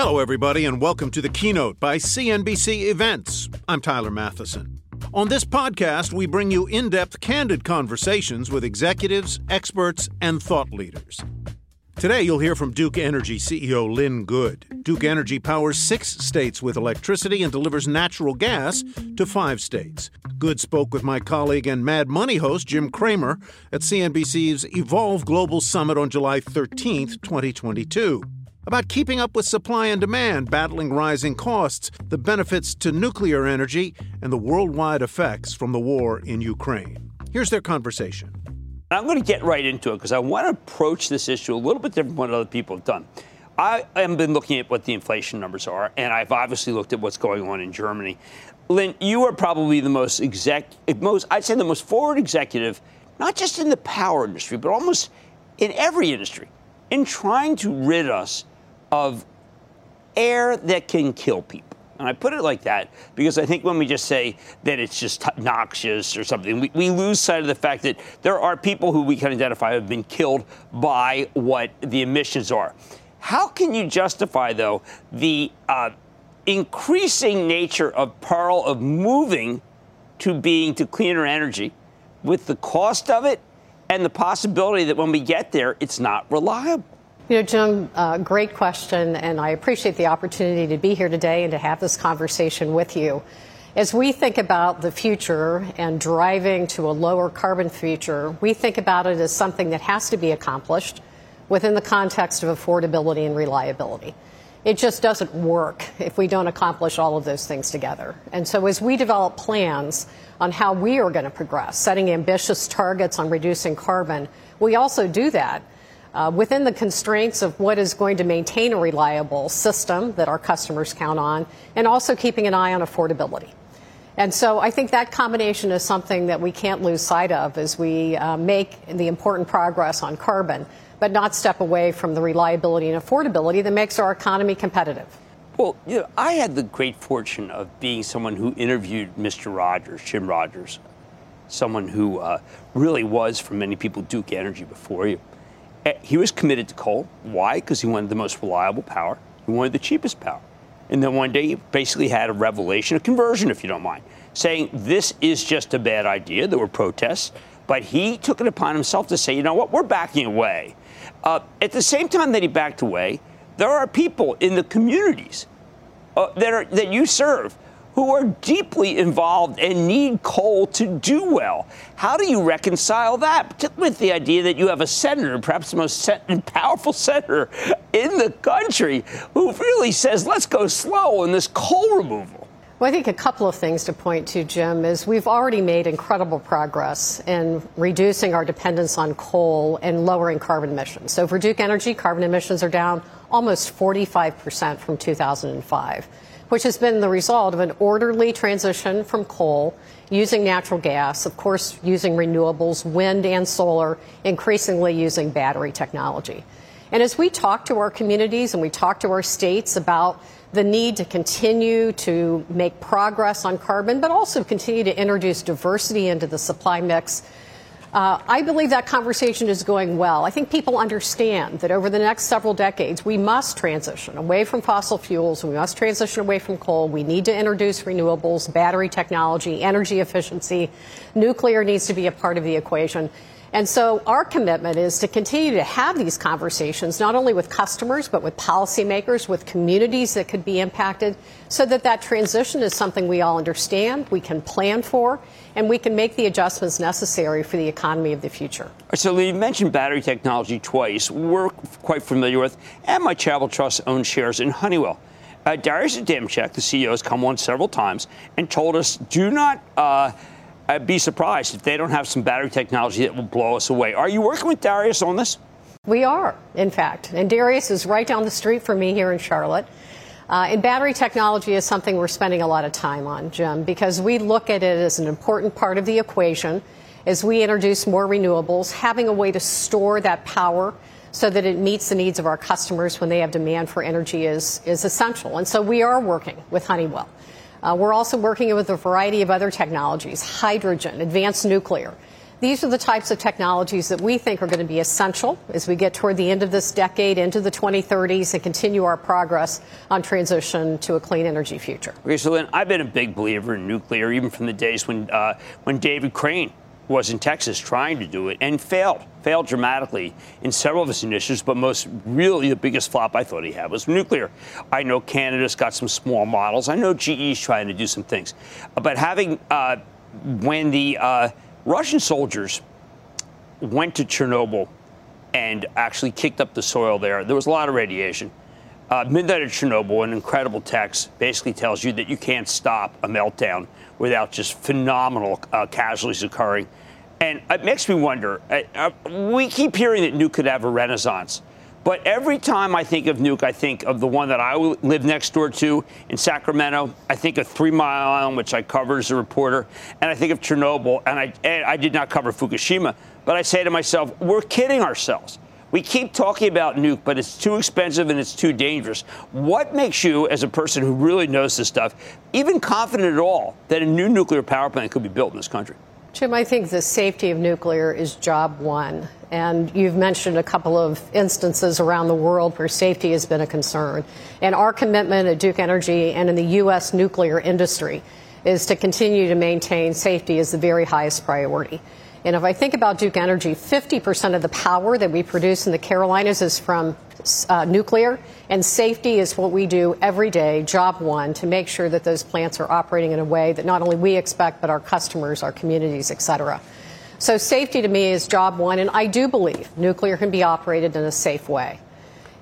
Hello, everybody, and welcome to the keynote by CNBC Events. I'm Tyler Mathisen. On this podcast, we bring you in depth, candid conversations with executives, experts, and thought leaders. Today, you'll hear from Duke Energy CEO Lynn Good. Duke Energy powers six states with electricity and delivers natural gas to five states. Good spoke with my colleague and Mad Money host Jim Cramer at CNBC's Evolve Global Summit on July 13, 2022 about keeping up with supply and demand, battling rising costs, the benefits to nuclear energy, and the worldwide effects from the war in Ukraine. Here's their conversation. I'm going to get right into it because I want to approach this issue a little bit different from what other people have done. I have been looking at what the inflation numbers are, and I've obviously looked at what's going on in Germany. Lynn, you are probably the most exec, most I'd say the most forward executive, not just in the power industry, but almost in every industry, in trying to rid us of air that can kill people. And I put it like that because I think when we just say that it's just noxious or something, we, we, lose sight of the fact that there are people who we can identify have been killed by what the emissions are. How can you justify, though, the uh, increasing nature of peril of moving to being to cleaner energy with the cost of it and the possibility that when we get there, it's not reliable? You know, Jim, uh, great question, and I appreciate the opportunity to be here today and to have this conversation with you. As we think about the future and driving to a lower carbon future, we think about it as something that has to be accomplished within the context of affordability and reliability. It just doesn't work if we don't accomplish all of those things together. And so, as we develop plans on how we are going to progress, setting ambitious targets on reducing carbon, we also do that uh, within the constraints of what is going to maintain a reliable system that our customers count on, and also keeping an eye on affordability. And so I think that combination is something that we can't lose sight of as we uh, make the important progress on carbon, but not step away from the reliability and affordability that makes our economy competitive. Well, you know, I had the great fortune of being someone who interviewed Mr. Rogers, Jim Rogers, someone who uh, really was, for many people, Duke Energy before you. Eh, he was committed to coal. Why? Because he wanted the most reliable power. He wanted the cheapest power. And then one day he basically had a revelation, a conversion, if you don't mind, saying this is just a bad idea. There were protests. But he took it upon himself to say, you know what, we're backing away. Uh, at the same time that he backed away, there are people in the communities uh, that, are, that you serve who are deeply involved and need coal to do well. How do you reconcile that, with the idea that you have a senator, perhaps the most powerful senator in the country, who really says, let's go slow in this coal removal? Well, I think a couple of things to point to, Jim, is we've already made incredible progress in reducing our dependence on coal and lowering carbon emissions. So for Duke Energy, carbon emissions are down almost 45% from 2005 which has been the result of an orderly transition from coal using natural gas, of course, using renewables, wind and solar, increasingly using battery technology. And as we talk to our communities and we talk to our states about the need to continue to make progress on carbon, but also continue to introduce diversity into the supply mix, uh, I believe that conversation is going well. I think people understand that over the next several decades, we must transition away from fossil fuels. We must transition away from coal. We need to introduce renewables, battery technology, energy efficiency. Nuclear needs to be a part of the equation. And so our commitment is to continue to have these conversations, not only with customers, but with policymakers, with communities that could be impacted, so that that transition is something we all understand, we can plan for, and we can make the adjustments necessary for the economy of the future. So you mentioned battery technology twice. We're quite familiar with, and my Travel Trust owns shares in Honeywell. Uh, Darius Adamczyk, the CEO, has come on several times and told us, do not. Uh, I'd be surprised if they don't have some battery technology that will blow us away. Are you working with Darius on this? We are, in fact. And Darius is right down the street from me here in Charlotte. Uh, and battery technology is something we're spending a lot of time on, Jim, because we look at it as an important part of the equation as we introduce more renewables, having a way to store that power so that it meets the needs of our customers when they have demand for energy is, is essential. And so we are working with Honeywell. Uh, we're also working with a variety of other technologies, hydrogen, advanced nuclear. These are the types of technologies that we think are going to be essential as we get toward the end of this decade into the 2030s and continue our progress on transition to a clean energy future. Okay, so Lynn, I've been a big believer in nuclear, even from the days when uh, when David Crane was in Texas trying to do it and failed, failed dramatically in several of his initiatives, but most really the biggest flop I thought he had was nuclear. I know Canada's got some small models. I know GE's trying to do some things. But having, uh, when the uh, Russian soldiers went to Chernobyl and actually kicked up the soil there. There was a lot of radiation. Uh, Midnight at Chernobyl, an incredible text, basically tells you that you can't stop a meltdown without just phenomenal uh, casualties occurring. And it makes me wonder. Uh, uh we keep hearing that nuke could have a renaissance. But every time I think of Nuke, I think of the one that I live next door to in Sacramento. I think of Three Mile Island, which I cover as a reporter, and I think of Chernobyl. And I, and I did not cover Fukushima, but I say to myself, we're kidding ourselves. We keep talking about nuke, but it's too expensive and it's too dangerous. What makes you, as a person who really knows this stuff, even confident at all that a new nuclear power plant could be built in this country? Jim, I think the safety of nuclear is job one. And you've mentioned a couple of instances around the world where safety has been a concern. And our commitment at Duke Energy and in the U.S. nuclear industry is to continue to maintain safety as the very highest priority. And if I think about Duke Energy, 50% of the power that we produce in the Carolinas is from uh, nuclear, and safety is what we do every day, job one, to make sure that those plants are operating in a way that not only we expect, but our customers, our communities, et cetera. So safety to me is job one, and I do believe nuclear can be operated in a safe way.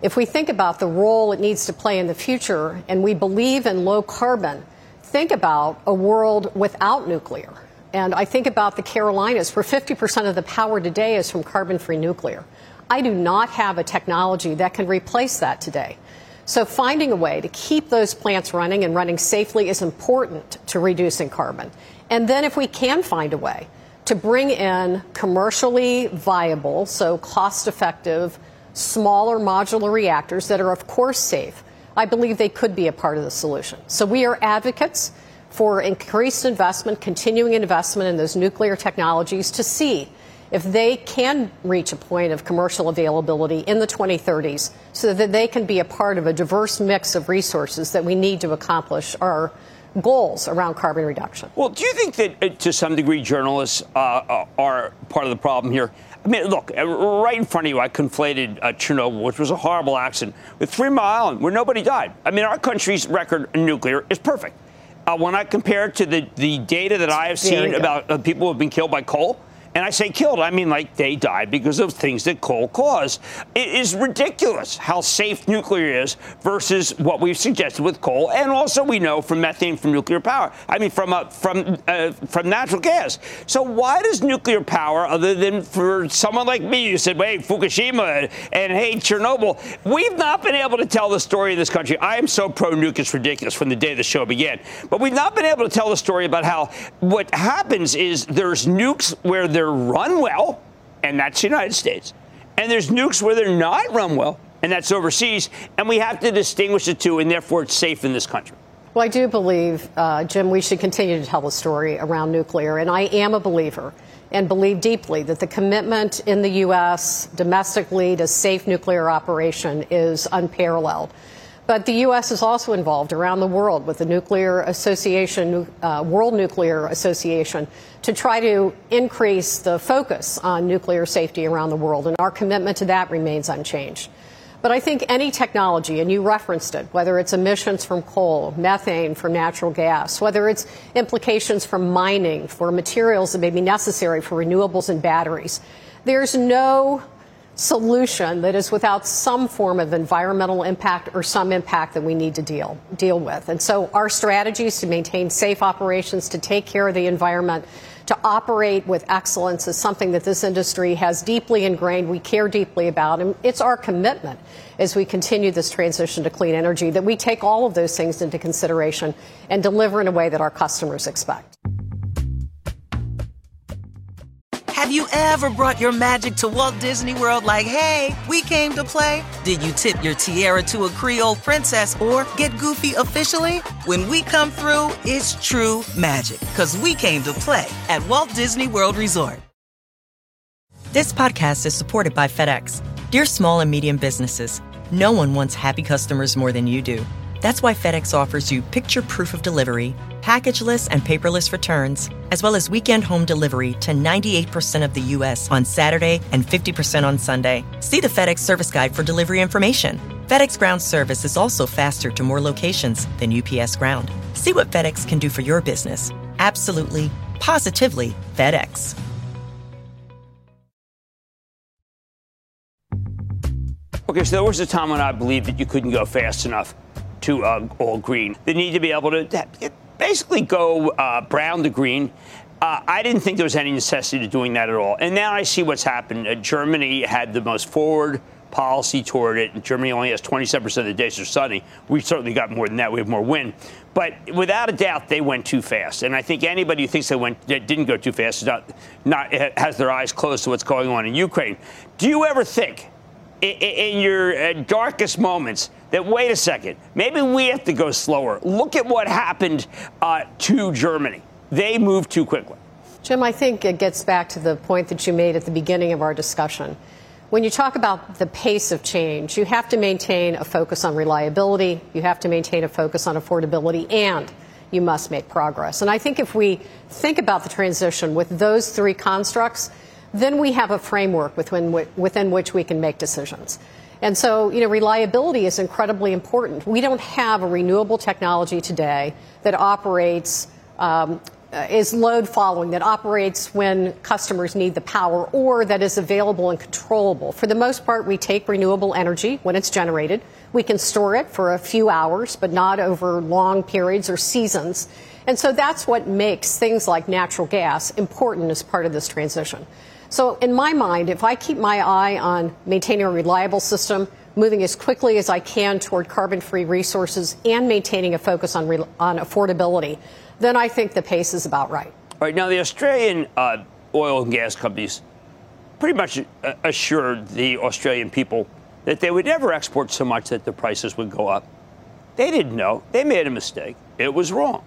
If we think about the role it needs to play in the future, and we believe in low carbon, think about a world without nuclear. And I think about the Carolinas, where 50% of the power today is from carbon free nuclear. I do not have a technology that can replace that today. So finding a way to keep those plants running and running safely is important to reducing carbon. And then if we can find a way to bring in commercially viable, so cost effective, smaller modular reactors that are, of course, safe. I believe they could be a part of the solution. So we are advocates for increased investment, continuing investment in those nuclear technologies to see if they can reach a point of commercial availability in the 2030s so that they can be a part of a diverse mix of resources that we need to accomplish our goals around carbon reduction. Well, do you think that uh, to some degree journalists uh, uh, are part of the problem here? I mean, look, uh, right in front of you, I conflated uh, Chernobyl, which was a horrible accident, with Three Mile Island, where nobody died. I mean, our country's record in nuclear is perfect. Uh, when I compare it to the, the data that I have seen about uh, people who have been killed by coal, and I say killed, I mean like they died because of things that coal caused. It is ridiculous how safe nuclear is versus what we've suggested with coal, and also we know from methane from nuclear power. I mean from uh, from uh, from natural gas. So why does nuclear power, other than for someone like me who said, "Wait, Fukushima and hey Chernobyl," we've not been able to tell the story in this country. I am so pro nuke, it's ridiculous from the day the show began. But we've not been able to tell the story about how what happens is there's nukes where there run well, and that's the United States. And there's nukes where they're not run well, and that's overseas. And we have to distinguish the two, and therefore it's safe in this country. Well, I do believe, uh, Jim, we should continue to tell the story around nuclear. And I am a believer and believe deeply that the commitment in the U.S. domestically to safe nuclear operation is unparalleled. But the U.S. is also involved around the world with the Nuclear Association, uh, World Nuclear Association, to try to increase the focus on nuclear safety around the world. And our commitment to that remains unchanged. But I think any technology, and you referenced it, whether it's emissions from coal, methane from natural gas, whether it's implications from mining for materials that may be necessary for renewables and batteries, there's no solution that is without some form of environmental impact or some impact that we need to deal deal with. And so our strategy is to maintain safe operations, to take care of the environment, to operate with excellence is something that this industry has deeply ingrained. We care deeply about, and it's our commitment as we continue this transition to clean energy that we take all of those things into consideration and deliver in a way that our customers expect. You ever brought your magic to Walt Disney World like, hey, we came to play? Did you tip your tiara to a Creole princess or get goofy officially? When we come through, it's true magic because we came to play at Walt Disney World Resort. This podcast is supported by FedEx. Dear small and medium businesses, no one wants happy customers more than you do. That's why FedEx offers you picture proof of delivery, packageless and paperless returns, as well as weekend home delivery to 98% of the U.S. on Saturday and 50% on Sunday. See the FedEx service guide for delivery information. FedEx Ground service is also faster to more locations than UPS Ground. See what FedEx can do for your business. Absolutely, positively FedEx. Okay, so there was a time when I believed that you couldn't go fast enough to uh, all green. They need to be able to basically go uh, brown to green. Uh, I didn't think there was any necessity to doing that at all. And now I see what's happened. Uh, Germany had the most forward policy toward it. Germany only has 27% of the days are sunny. We've certainly got more than that. We have more wind. But without a doubt, they went too fast. And I think anybody who thinks they went that didn't go too fast not, not has their eyes closed to what's going on in Ukraine. Do you ever think, in, in your uh, darkest moments, that wait a second, maybe we have to go slower. Look at what happened uh, to Germany. They moved too quickly. Jim, I think it gets back to the point that you made at the beginning of our discussion. When you talk about the pace of change, you have to maintain a focus on reliability, you have to maintain a focus on affordability, and you must make progress. And I think if we think about the transition with those three constructs, then we have a framework within, within which we can make decisions. And so, you know, reliability is incredibly important. We don't have a renewable technology today that operates, um, uh, is load following, that operates when customers need the power or that is available and controllable. For the most part, we take renewable energy when it's generated. We can store it for a few hours, but not over long periods or seasons. And so that's what makes things like natural gas important as part of this transition. So, in my mind, if I keep my eye on maintaining a reliable system, moving as quickly as I can toward carbon free resources, and maintaining a focus on, re- on affordability, then I think the pace is about right. All right. Now, the Australian uh, oil and gas companies pretty much uh, assured the Australian people that they would never export so much that the prices would go up. They didn't know. They made a mistake. It was wrong.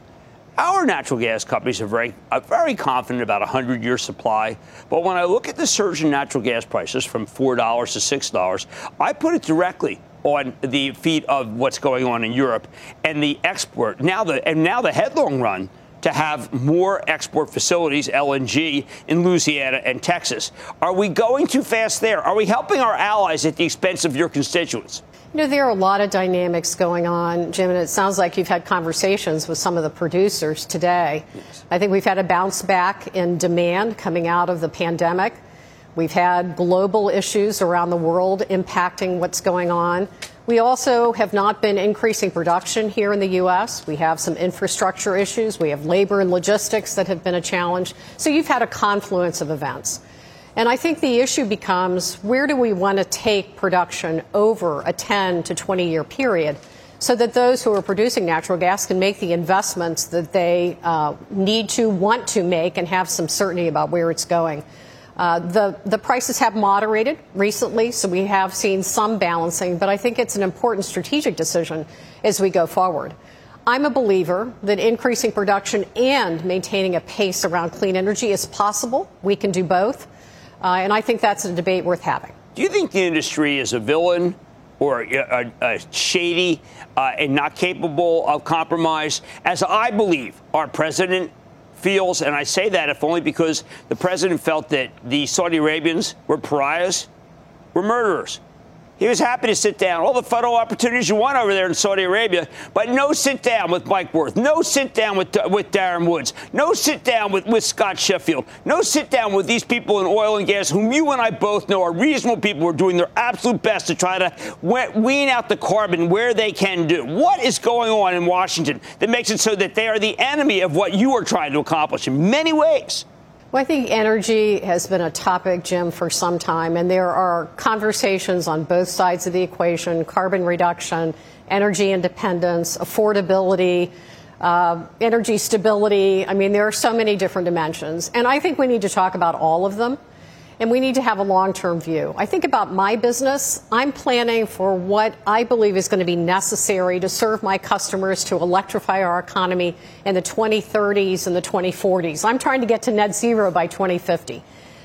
Our natural gas companies are very, are very confident about a 100 year supply. But when I look at the surge in natural gas prices from $4 to $6, I put it directly on the feet of what's going on in Europe and the export. Now the, and now the headlong run to have more export facilities, LNG, in Louisiana and Texas. Are we going too fast there? Are we helping our allies at the expense of your constituents? You know, there are a lot of dynamics going on, Jim, and it sounds like you've had conversations with some of the producers today. Yes. I think we've had a bounce back in demand coming out of the pandemic. We've had global issues around the world impacting what's going on. We also have not been increasing production here in the U.S. We have some infrastructure issues. We have labor and logistics that have been a challenge. So you've had a confluence of events. And I think the issue becomes where do we want to take production over a 10 to 20 year period so that those who are producing natural gas can make the investments that they uh, need to, want to make, and have some certainty about where it's going. Uh, the, the prices have moderated recently, so we have seen some balancing, but I think it's an important strategic decision as we go forward. I'm a believer that increasing production and maintaining a pace around clean energy is possible. We can do both. Uh, and I think that's a debate worth having. Do you think the industry is a villain or a, a shady uh, and not capable of compromise? As I believe our president feels, and I say that if only because the president felt that the Saudi Arabians were pariahs, were murderers. He was happy to sit down. All the photo opportunities you want over there in Saudi Arabia, but no sit down with Mike Wirth. No sit down with, with Darren Woods. No sit down with, with Scott Sheffield. No sit down with these people in oil and gas, whom you and I both know are reasonable people who are doing their absolute best to try to wean out the carbon where they can do. What is going on in Washington that makes it so that they are the enemy of what you are trying to accomplish in many ways? Well, I think energy has been a topic, Jim, for some time, and there are conversations on both sides of the equation carbon reduction, energy independence, affordability. Uh, energy stability. I mean, there are so many different dimensions. And I think we need to talk about all of them and we need to have a long term view. I think about my business. I'm planning for what I believe is going to be necessary to serve my customers to electrify our economy in the 2030s and the 2040s. I'm trying to get to net zero by 2050.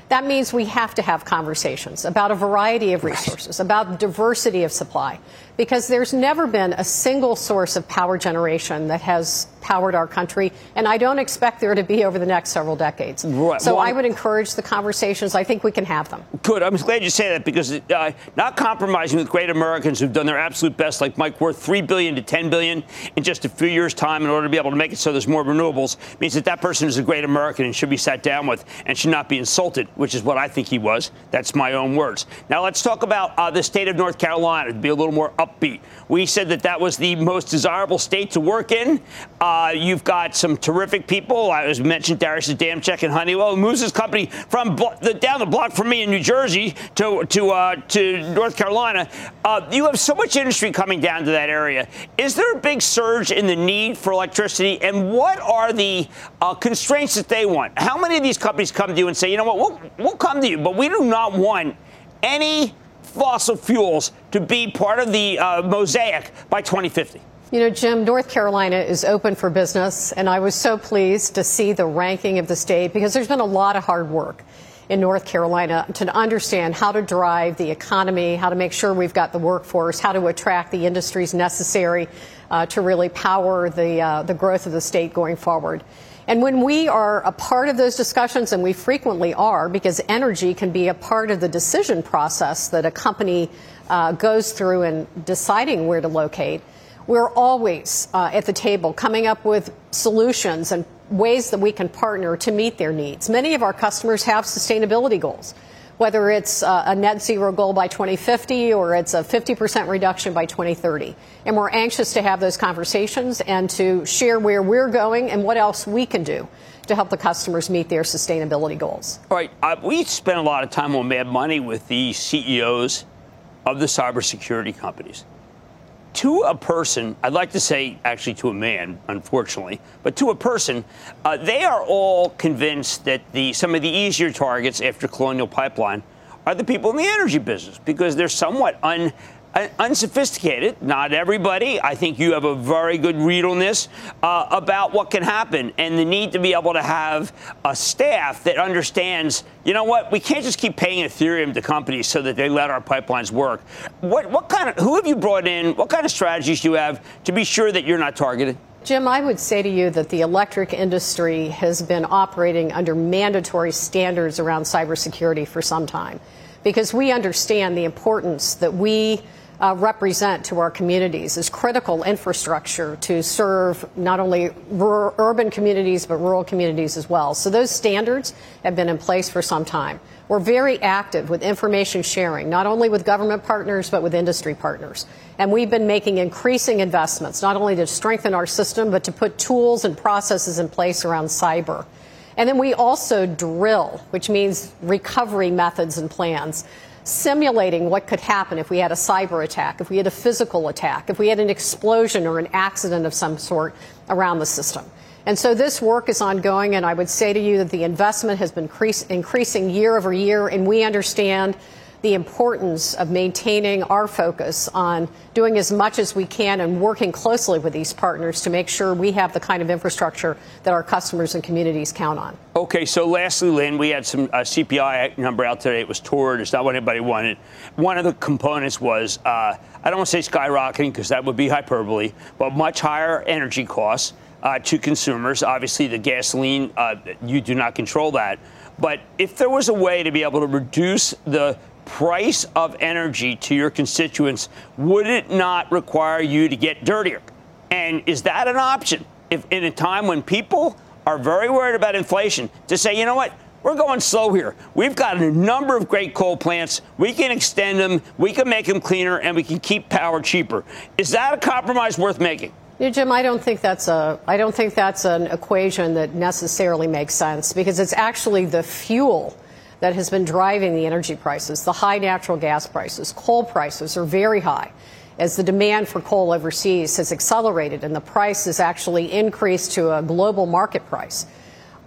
That means we have to have conversations about a variety of resources, about diversity of supply, because there's never been a single source of power generation that has powered our country, and I don't expect there to be over the next several decades. Right. So well, I would encourage the conversations. I think we can have them. Good. I'm glad you say that because uh, not compromising with great Americans who've done their absolute best, like Mike Wirth, three billion to ten billion in just a few years' time, in order to be able to make it so there's more renewables, means that that person is a great American and should be sat down with and should not be insulted, which is what I think he was. That's my own words. Now let's talk about uh, the state of North Carolina to be a little more upbeat. We said that that was the most desirable state to work in. Uh, you've got some terrific people. I was mentioned Darius Adamczyk and Honeywell, who moves his company from the, down the block from me in New Jersey to to uh, to North Carolina. Uh, you have so much industry coming down to that area. Is there a big surge in the need for electricity, and what are the uh, constraints that they want? How many of these companies come to you and say, you know what, we'll, we'll come to you, but we do not want any fossil fuels to be part of the uh, mosaic by 2050? You know, Jim, North Carolina is open for business, and I was so pleased to see the ranking of the state because there's been a lot of hard work in North Carolina to understand how to drive the economy, how to make sure we've got the workforce, how to attract the industries necessary uh, to really power the, uh, the growth of the state going forward. And when we are a part of those discussions, and we frequently are, because energy can be a part of the decision process that a company uh, goes through in deciding where to locate, we're always uh, at the table coming up with solutions and ways that we can partner to meet their needs. Many of our customers have sustainability goals whether it's a net zero goal by 2050 or it's a 50% reduction by 2030. And we're anxious to have those conversations and to share where we're going and what else we can do to help the customers meet their sustainability goals. All right. Uh, we spent a lot of time on Mad Money with the CEOs of the cybersecurity companies to a person, I'd like to say actually to a man, unfortunately, but to a person, uh, they are all convinced that the some of the easier targets after Colonial Pipeline are the people in the energy business because they're somewhat un unsophisticated. Not everybody. I think you have a very good read on this uh, about what can happen and the need to be able to have a staff that understands. You know what? We can't just keep paying Ethereum to companies so that they let our pipelines work. What what kind of who have you brought in? What kind of strategies do you have to be sure that you're not targeted? Jim, I would say to you that the electric industry has been operating under mandatory standards around cybersecurity for some time because we understand the importance that we uh, represent to our communities is critical infrastructure to serve not only rural, urban communities but rural communities as well. So those standards have been in place for some time. We're very active with information sharing, not only with government partners but with industry partners. And we've been making increasing investments, not only to strengthen our system but to put tools and processes in place around cyber. And then we also drill, which means recovery methods and plans simulating what could happen if we had a cyber attack, if we had a physical attack, if we had an explosion or an accident of some sort around the system. And so this work is ongoing, and I would say to you that the investment has been increasing year over year, and we understand the importance of maintaining our focus on doing as much as we can and working closely with these partners to make sure we have the kind of infrastructure that our customers and communities count on. Okay, so lastly, Lynn, we had some uh, CPI number out today. It was toward. It's not what anybody wanted. One of the components was uh, I don't want to say skyrocketing because that would be hyperbole, but much higher energy costs. Uh, to consumers. Obviously, the gasoline, uh, you do not control that. But if there was a way to be able to reduce the price of energy to your constituents, would it not require you to get dirtier? And is that an option if in a time when people are very worried about inflation to say, you know what? We're going slow here. We've got a number of great coal plants. We can extend them, we can make them cleaner, and we can keep power cheaper. Is that a compromise worth making? Yeah, Jim, I don't think that's a I don't think that's an equation that necessarily makes sense because it's actually the fuel that has been driving the energy prices. The high natural gas prices, coal prices are very high as the demand for coal overseas has accelerated and the price has actually increased to a global market price.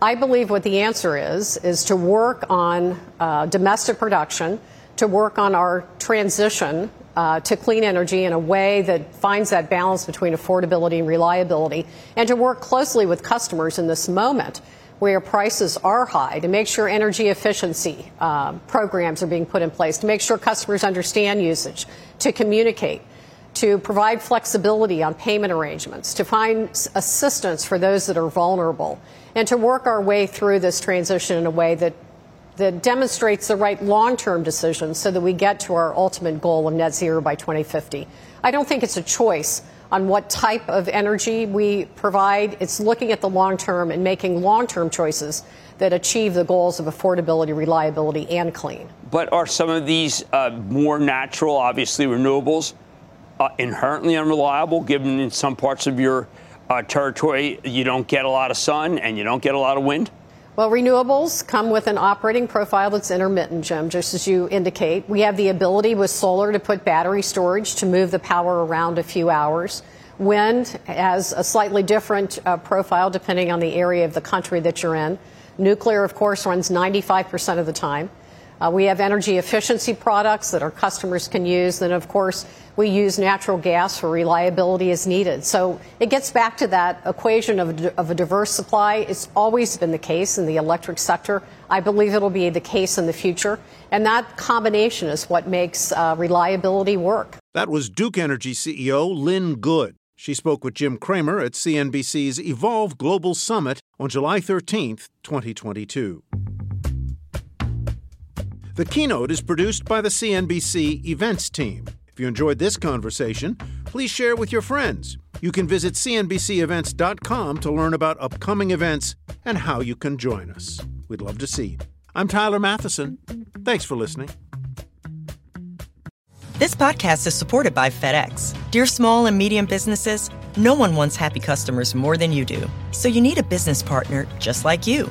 I believe what the answer is, is to work on uh, domestic production, to work on our transition uh, to clean energy in a way that finds that balance between affordability and reliability, and to work closely with customers in this moment where prices are high to make sure energy efficiency uh, programs are being put in place, to make sure customers understand usage, to communicate, to provide flexibility on payment arrangements, to find assistance for those that are vulnerable, and to work our way through this transition in a way that that demonstrates the right long-term decisions so that we get to our ultimate goal of net zero by 2050. I don't think it's a choice on what type of energy we provide. It's looking at the long term and making long term choices that achieve the goals of affordability, reliability, and clean. But are some of these uh, more natural, obviously renewables, uh, inherently unreliable, given in some parts of your uh, territory you don't get a lot of sun and you don't get a lot of wind? Well, renewables come with an operating profile that's intermittent, Jim, just as you indicate. We have the ability with solar to put battery storage to move the power around a few hours. Wind has a slightly different uh, profile depending on the area of the country that you're in. Nuclear, of course, runs 95% of the time. Uh, we have energy efficiency products that our customers can use. Then, of course, we use natural gas for reliability as needed. So it gets back to that equation of, of a diverse supply. It's always been the case in the electric sector. I believe it'll be the case in the future. And that combination is what makes uh, reliability work. That was Duke Energy CEO Lynn Good. She spoke with Jim Cramer at CNBC's Evolve Global Summit on July 13, 2022. The keynote is produced by the CNBC events team. If you enjoyed this conversation, please share with your friends. You can visit CNBCEvents.com to learn about upcoming events and how you can join us. We'd love to see you. I'm Tyler Mathisen. Thanks for listening. This podcast is supported by FedEx. Dear small and medium businesses, no one wants happy customers more than you do. So you need a business partner just like you